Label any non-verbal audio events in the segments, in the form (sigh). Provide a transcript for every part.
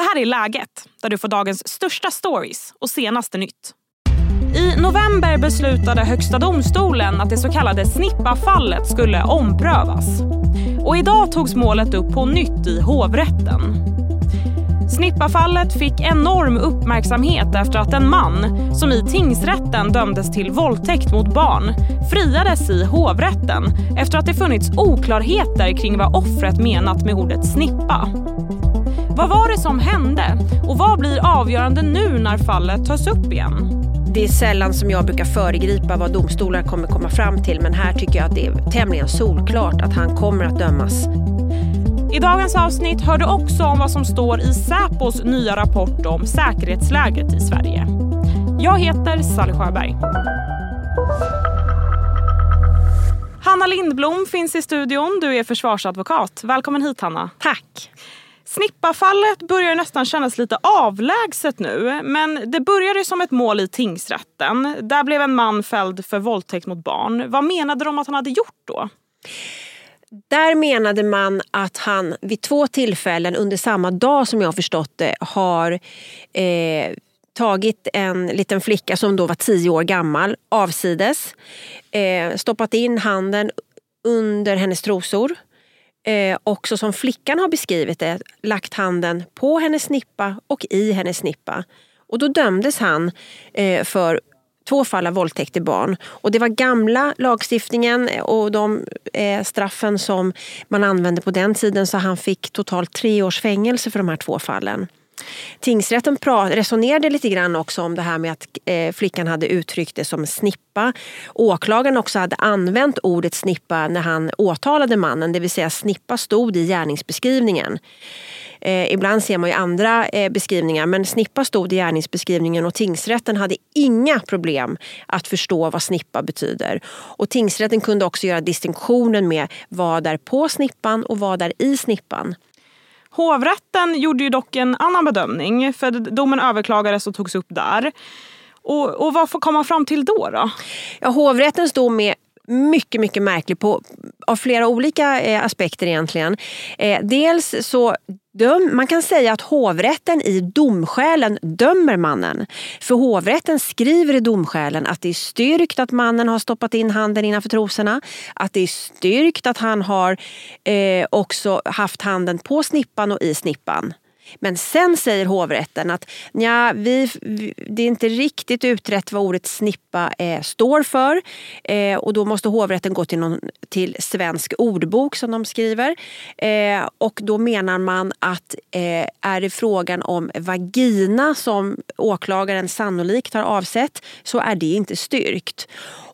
Det här är Läget, där du får dagens största stories och senaste nytt. I november beslutade Högsta domstolen att det så kallade Snippa-fallet skulle omprövas. Och idag togs målet upp på nytt i hovrätten. Snippa-fallet fick enorm uppmärksamhet efter att en man som i tingsrätten dömdes till våldtäkt mot barn friades i hovrätten efter att det funnits oklarheter kring vad offret menat med ordet snippa. Vad var det som hände och vad blir avgörande nu när fallet tas upp igen? Det är sällan som jag brukar föregripa vad domstolar kommer komma fram till men här tycker jag att det är tämligen solklart att han kommer att dömas. I dagens avsnitt hör du också om vad som står i Säpos nya rapport om säkerhetsläget i Sverige. Jag heter Sally Sjöberg. Hanna Lindblom finns i studion. Du är försvarsadvokat. Välkommen hit Hanna. Tack. Snippafallet börjar nästan kännas lite avlägset nu. Men det började som ett mål i tingsrätten. Där blev en man fälld för våldtäkt mot barn. Vad menade de att han hade gjort då? Där menade man att han vid två tillfällen under samma dag som jag förstått det har eh, tagit en liten flicka som då var tio år gammal avsides. Eh, stoppat in handen under hennes trosor. Eh, också som flickan har beskrivit det, lagt handen på hennes snippa och i hennes snippa. Och då dömdes han eh, för två fall av våldtäkt till barn. Och det var gamla lagstiftningen eh, och de eh, straffen som man använde på den tiden så han fick totalt tre års fängelse för de här två fallen. Tingsrätten resonerade lite grann också om det här med att eh, flickan hade uttryckt det som snippa. Åklagaren också hade använt ordet snippa när han åtalade mannen, det vill säga snippa stod i gärningsbeskrivningen. Eh, ibland ser man ju andra eh, beskrivningar men snippa stod i gärningsbeskrivningen och tingsrätten hade inga problem att förstå vad snippa betyder. Och tingsrätten kunde också göra distinktionen med vad är på snippan och vad är i snippan. Hovrätten gjorde ju dock en annan bedömning för domen överklagades och togs upp där. Och, och vad kom man fram till då? då? Ja, hovrättens dom är mycket, mycket märklig på, av flera olika eh, aspekter egentligen. Eh, dels så döm, man kan säga att hovrätten i domskälen dömer mannen. För hovrätten skriver i domskälen att det är styrkt att mannen har stoppat in handen innanför trosorna. Att det är styrkt att han har eh, också haft handen på snippan och i snippan. Men sen säger hovrätten att ja, vi, det är inte riktigt utrett vad ordet snippa eh, står för. Eh, och då måste hovrätten gå till, någon, till Svensk ordbok som de skriver. Eh, och då menar man att eh, är det frågan om vagina som åklagaren sannolikt har avsett så är det inte styrkt.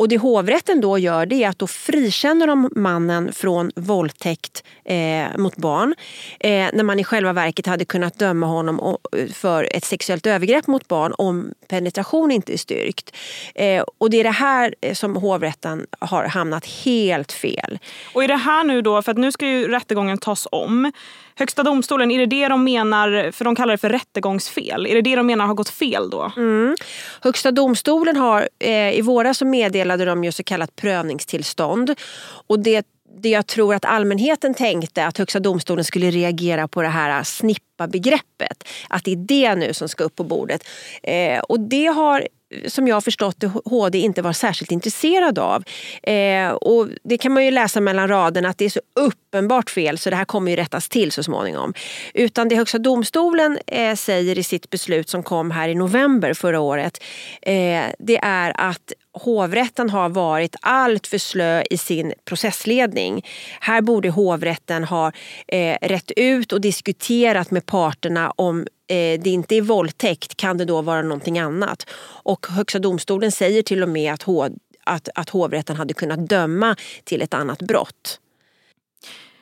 Och det hovrätten då gör det är att då frikänner de mannen från våldtäkt eh, mot barn. Eh, när man i själva verket hade kunnat döma honom för ett sexuellt övergrepp mot barn om penetration inte är styrkt. Eh, och det är det här eh, som hovrätten har hamnat helt fel. Och är det här nu då, för nu ska ju rättegången tas om. Högsta domstolen, är det det de menar, för de kallar det för rättegångsfel, är det det de menar har gått fel då? Mm. Högsta domstolen har, eh, i våras så meddelade de ju så kallat prövningstillstånd. Och det det jag tror att allmänheten tänkte att Högsta domstolen skulle reagera på det här snippa-begreppet. Att det är det nu som ska upp på bordet. Eh, och det har som jag har förstått det HD inte var särskilt intresserad av. Eh, och det kan man ju läsa mellan raderna att det är så uppenbart fel så det här kommer ju rättas till så småningom. Utan det Högsta domstolen eh, säger i sitt beslut som kom här i november förra året eh, det är att hovrätten har varit allt för slö i sin processledning. Här borde hovrätten ha eh, rätt ut och diskuterat med parterna om Eh, det inte är våldtäkt kan det då vara någonting annat. Och Högsta domstolen säger till och med att, hov, att, att hovrätten hade kunnat döma till ett annat brott.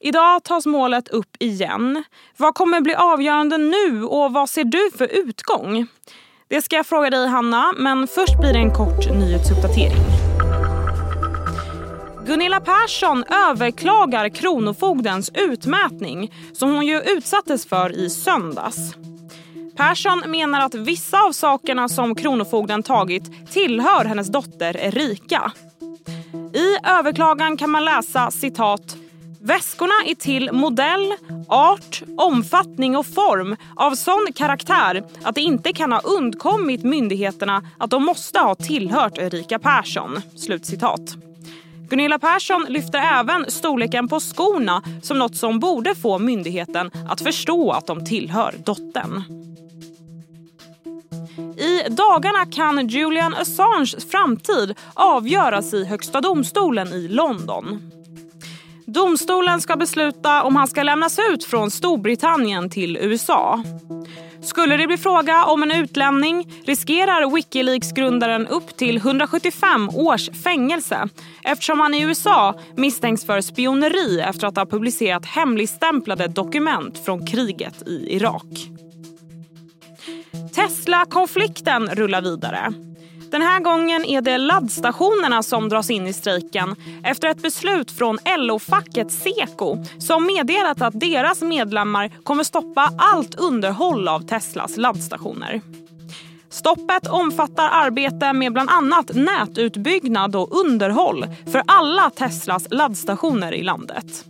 Idag tas målet upp igen. Vad kommer bli avgörande nu och vad ser du för utgång? Det ska jag fråga dig Hanna, men först blir det en kort nyhetsuppdatering. Gunilla Persson överklagar Kronofogdens utmätning som hon ju utsattes för i söndags. Persson menar att vissa av sakerna som Kronofogden tagit tillhör hennes dotter Erika. I överklagan kan man läsa citat Väskorna är till modell, art, omfattning och form av sån karaktär att det inte kan ha undkommit myndigheterna att de måste ha tillhört Erika Persson. Slutcitat. Gunilla Persson lyfter även storleken på skorna som något som borde få myndigheten att förstå att de tillhör dottern. I dagarna kan Julian Assanges framtid avgöras i Högsta domstolen i London. Domstolen ska besluta om han ska lämnas ut från Storbritannien till USA. Skulle det bli fråga om en utlämning riskerar Wikileaks-grundaren upp till 175 års fängelse eftersom han i USA misstänks för spioneri efter att ha publicerat hemligstämplade dokument från kriget i Irak. Tesla-konflikten rullar vidare. Den här gången är det laddstationerna som dras in i strejken efter ett beslut från LO-facket Seko som meddelat att deras medlemmar kommer stoppa allt underhåll av Teslas laddstationer. Stoppet omfattar arbete med bland annat nätutbyggnad och underhåll för alla Teslas laddstationer i landet.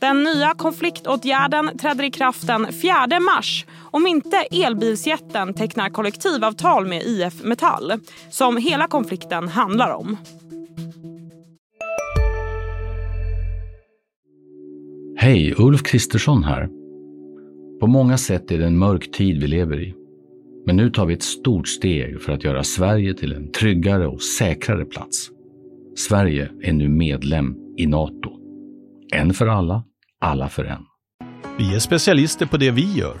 Den nya konfliktåtgärden träder i kraft den 4 mars om inte elbilsjätten tecknar kollektivavtal med IF Metall som hela konflikten handlar om. Hej, Ulf Kristersson här. På många sätt är det en mörk tid vi lever i. Men nu tar vi ett stort steg för att göra Sverige till en tryggare och säkrare plats. Sverige är nu medlem i Nato. En för alla, alla för en. Vi är specialister på det vi gör,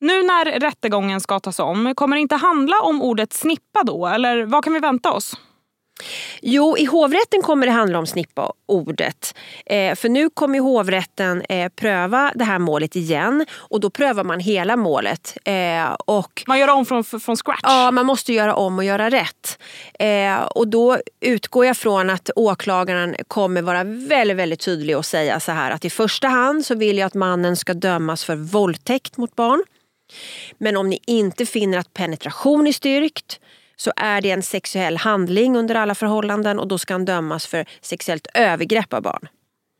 Nu när rättegången ska tas om, kommer det inte handla om ordet snippa då? Eller vad kan vi vänta oss? Jo, i hovrätten kommer det handla om snippa-ordet. Eh, för nu kommer hovrätten eh, pröva det här målet igen och då prövar man hela målet. Eh, och, man gör om från, från scratch? Ja, man måste göra om och göra rätt. Eh, och då utgår jag från att åklagaren kommer vara väldigt, väldigt tydlig och säga så här att i första hand så vill jag att mannen ska dömas för våldtäkt mot barn. Men om ni inte finner att penetration är styrkt så är det en sexuell handling under alla förhållanden och då ska han dömas för sexuellt övergrepp av barn.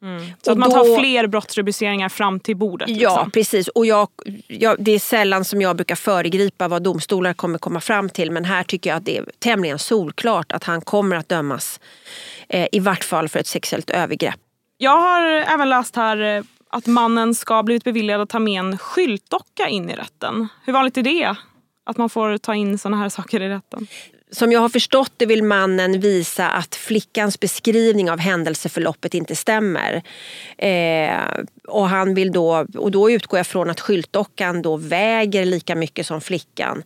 Mm. Så och att man tar då, fler brottsrubriceringar fram till bordet? Liksom. Ja precis och jag, jag, det är sällan som jag brukar föregripa vad domstolar kommer komma fram till men här tycker jag att det är tämligen solklart att han kommer att dömas eh, i vart fall för ett sexuellt övergrepp. Jag har även läst här eh, att mannen ska ha blivit beviljad att ta med en skyltdocka in i rätten. Hur vanligt är det? Att man får ta in såna här saker i rätten? Som jag har förstått det vill mannen visa att flickans beskrivning av händelseförloppet inte stämmer. Eh, och, han vill då, och då utgår jag från att skyltdockan då väger lika mycket som flickan.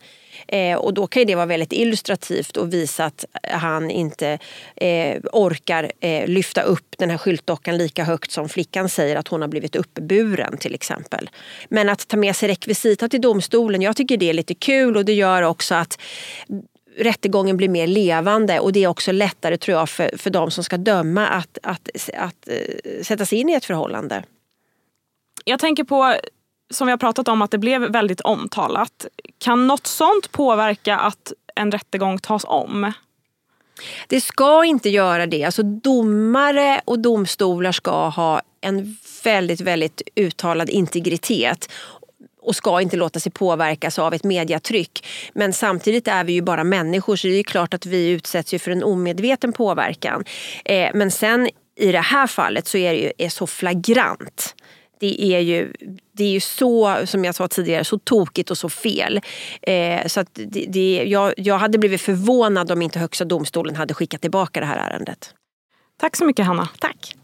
Eh, och då kan det vara väldigt illustrativt och visa att han inte eh, orkar eh, lyfta upp den här skyltdockan lika högt som flickan säger att hon har blivit uppburen till exempel. Men att ta med sig rekvisita till domstolen, jag tycker det är lite kul och det gör också att rättegången blir mer levande och det är också lättare tror jag för, för de som ska döma att, att, att, att uh, sätta sig in i ett förhållande. Jag tänker på som vi har pratat om att det blev väldigt omtalat. Kan något sånt påverka att en rättegång tas om? Det ska inte göra det. Alltså domare och domstolar ska ha en väldigt, väldigt uttalad integritet och ska inte låta sig påverkas av ett mediatryck. Men samtidigt är vi ju bara människor så det är klart att vi utsätts för en omedveten påverkan. Eh, men sen i det här fallet så är det ju är så flagrant det är ju, det är ju så, som jag sa tidigare, så tokigt och så fel. Eh, så det, det, jag, jag hade blivit förvånad om inte Högsta domstolen hade skickat tillbaka det här ärendet. Tack så mycket Hanna. Tack.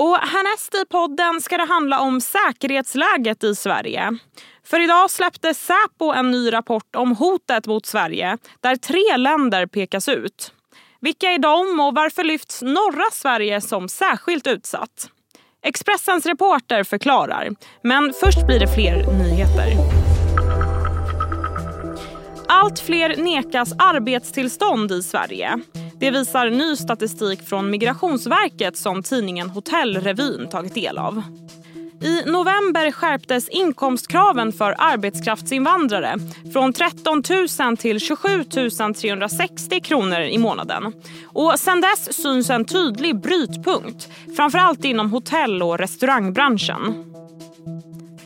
Och härnäst i podden ska det handla om säkerhetsläget i Sverige. För idag släppte Säpo en ny rapport om hotet mot Sverige där tre länder pekas ut. Vilka är de och varför lyfts norra Sverige som särskilt utsatt? Expressens reporter förklarar, men först blir det fler nyheter. Allt fler nekas arbetstillstånd i Sverige. Det visar ny statistik från Migrationsverket som tidningen Hotellrevyn tagit del av. I november skärptes inkomstkraven för arbetskraftsinvandrare från 13 000 till 27 360 kronor i månaden. Och sen dess syns en tydlig brytpunkt, framförallt inom hotell och restaurangbranschen.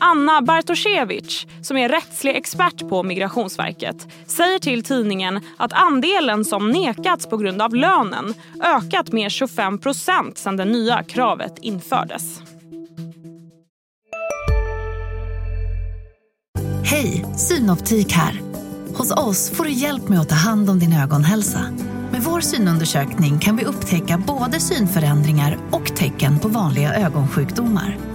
Anna Bartoszewicz, som är rättslig expert på Migrationsverket säger till tidningen att andelen som nekats på grund av lönen ökat med 25 procent sedan det nya kravet infördes. Hej, Synoptik här. Hos oss får du hjälp med att ta hand om din ögonhälsa. Med vår synundersökning kan vi upptäcka både synförändringar och tecken på vanliga ögonsjukdomar.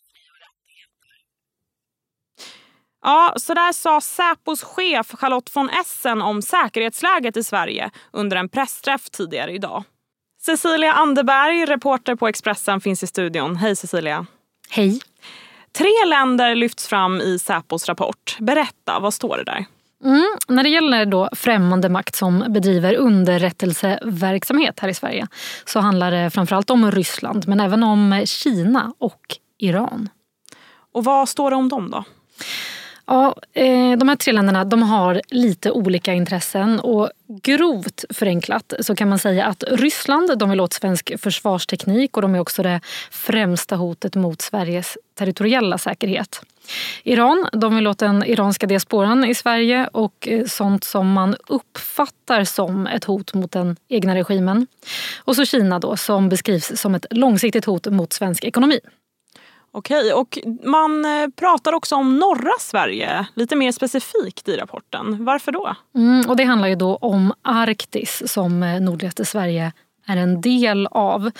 Ja, så där sa Säpos chef Charlotte von Essen om säkerhetsläget i Sverige under en pressträff tidigare idag. Cecilia Anderberg, reporter på Expressen, finns i studion. Hej Cecilia. Hej. Tre länder lyfts fram i Säpos rapport. Berätta, vad står det där? Mm, när det gäller då främmande makt som bedriver underrättelseverksamhet här i Sverige så handlar det framförallt om Ryssland men även om Kina och Iran. Och vad står det om dem då? Ja, eh, de här tre länderna de har lite olika intressen. och Grovt förenklat så kan man säga att Ryssland de vill åt svensk försvarsteknik och de är också det främsta hotet mot Sveriges territoriella säkerhet. Iran de vill åt den iranska diasporan i Sverige och eh, sånt som man uppfattar som ett hot mot den egna regimen. Och så Kina då, som beskrivs som ett långsiktigt hot mot svensk ekonomi. Okej, och man eh, pratar också om norra Sverige lite mer specifikt i rapporten. Varför då? Mm, och det handlar ju då om Arktis som eh, nordligaste Sverige är en del av.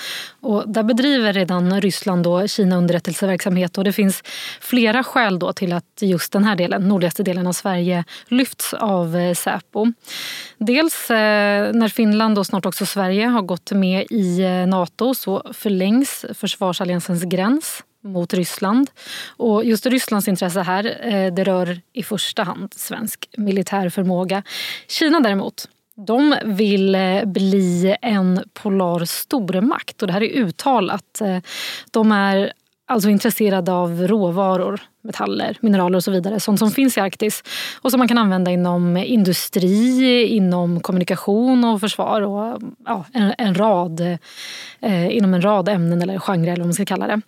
Och där bedriver redan Ryssland då Kina underrättelseverksamhet och det finns flera skäl då till att just den här delen, nordligaste delen av Sverige lyfts av eh, Säpo. Dels när Finland och snart också Sverige har gått med i Nato så förlängs försvarsalliansens gräns mot Ryssland. Och just Rysslands intresse här eh, det rör i första hand svensk militär förmåga. Kina däremot de vill eh, bli en polar stormakt och det här är uttalat. Eh, de är alltså intresserade av råvaror, metaller, mineraler och så vidare. Sånt som finns i Arktis och som man kan använda inom industri, inom kommunikation och försvar och ja, en, en rad, eh, inom en rad ämnen eller genrer eller vad man ska kalla det.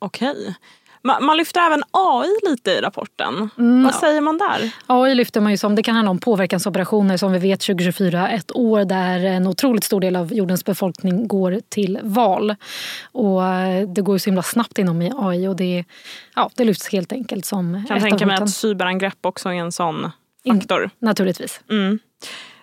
Okej. Man, lyfter även AI lite i rapporten. Mm, Vad säger man där? AI lyfter man ju som, det kan handla om påverkansoperationer som vi vet 2024, ett år där en otroligt stor del av jordens befolkning går till val. Och eh, det går ju så himla snabbt inom AI och det, ja, det lyfts helt enkelt som kan tänka mig att cyberangrepp också är en sån faktor. In, naturligtvis. Mm.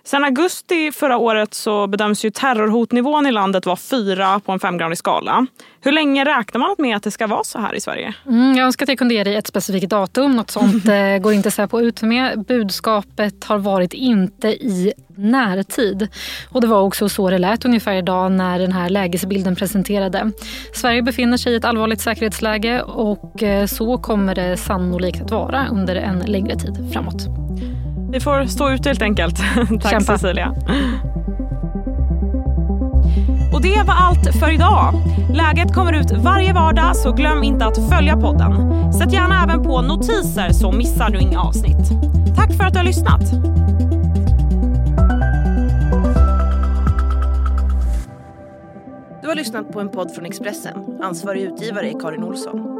Sen augusti förra året så bedöms ju terrorhotnivån i landet vara fyra på en femgradig skala. Hur länge räknar man med att det ska vara så här i Sverige? Mm, jag önskar att jag kunde ge dig ett specifikt datum. Något sånt (laughs) eh, går inte Säpo ut med. Budskapet har varit inte i närtid. Och det var också så det lät ungefär idag när den här lägesbilden presenterade. Sverige befinner sig i ett allvarligt säkerhetsläge och eh, så kommer det sannolikt att vara under en längre tid framåt. Vi får stå ut helt enkelt. (laughs) Tack Kämpa. Cecilia. Och det var allt för idag. Läget kommer ut varje vardag så glöm inte att följa podden. Sätt gärna även på notiser så missar du inga avsnitt. Tack för att du har lyssnat. Du har lyssnat på en podd från Expressen. Ansvarig utgivare är Karin Olsson.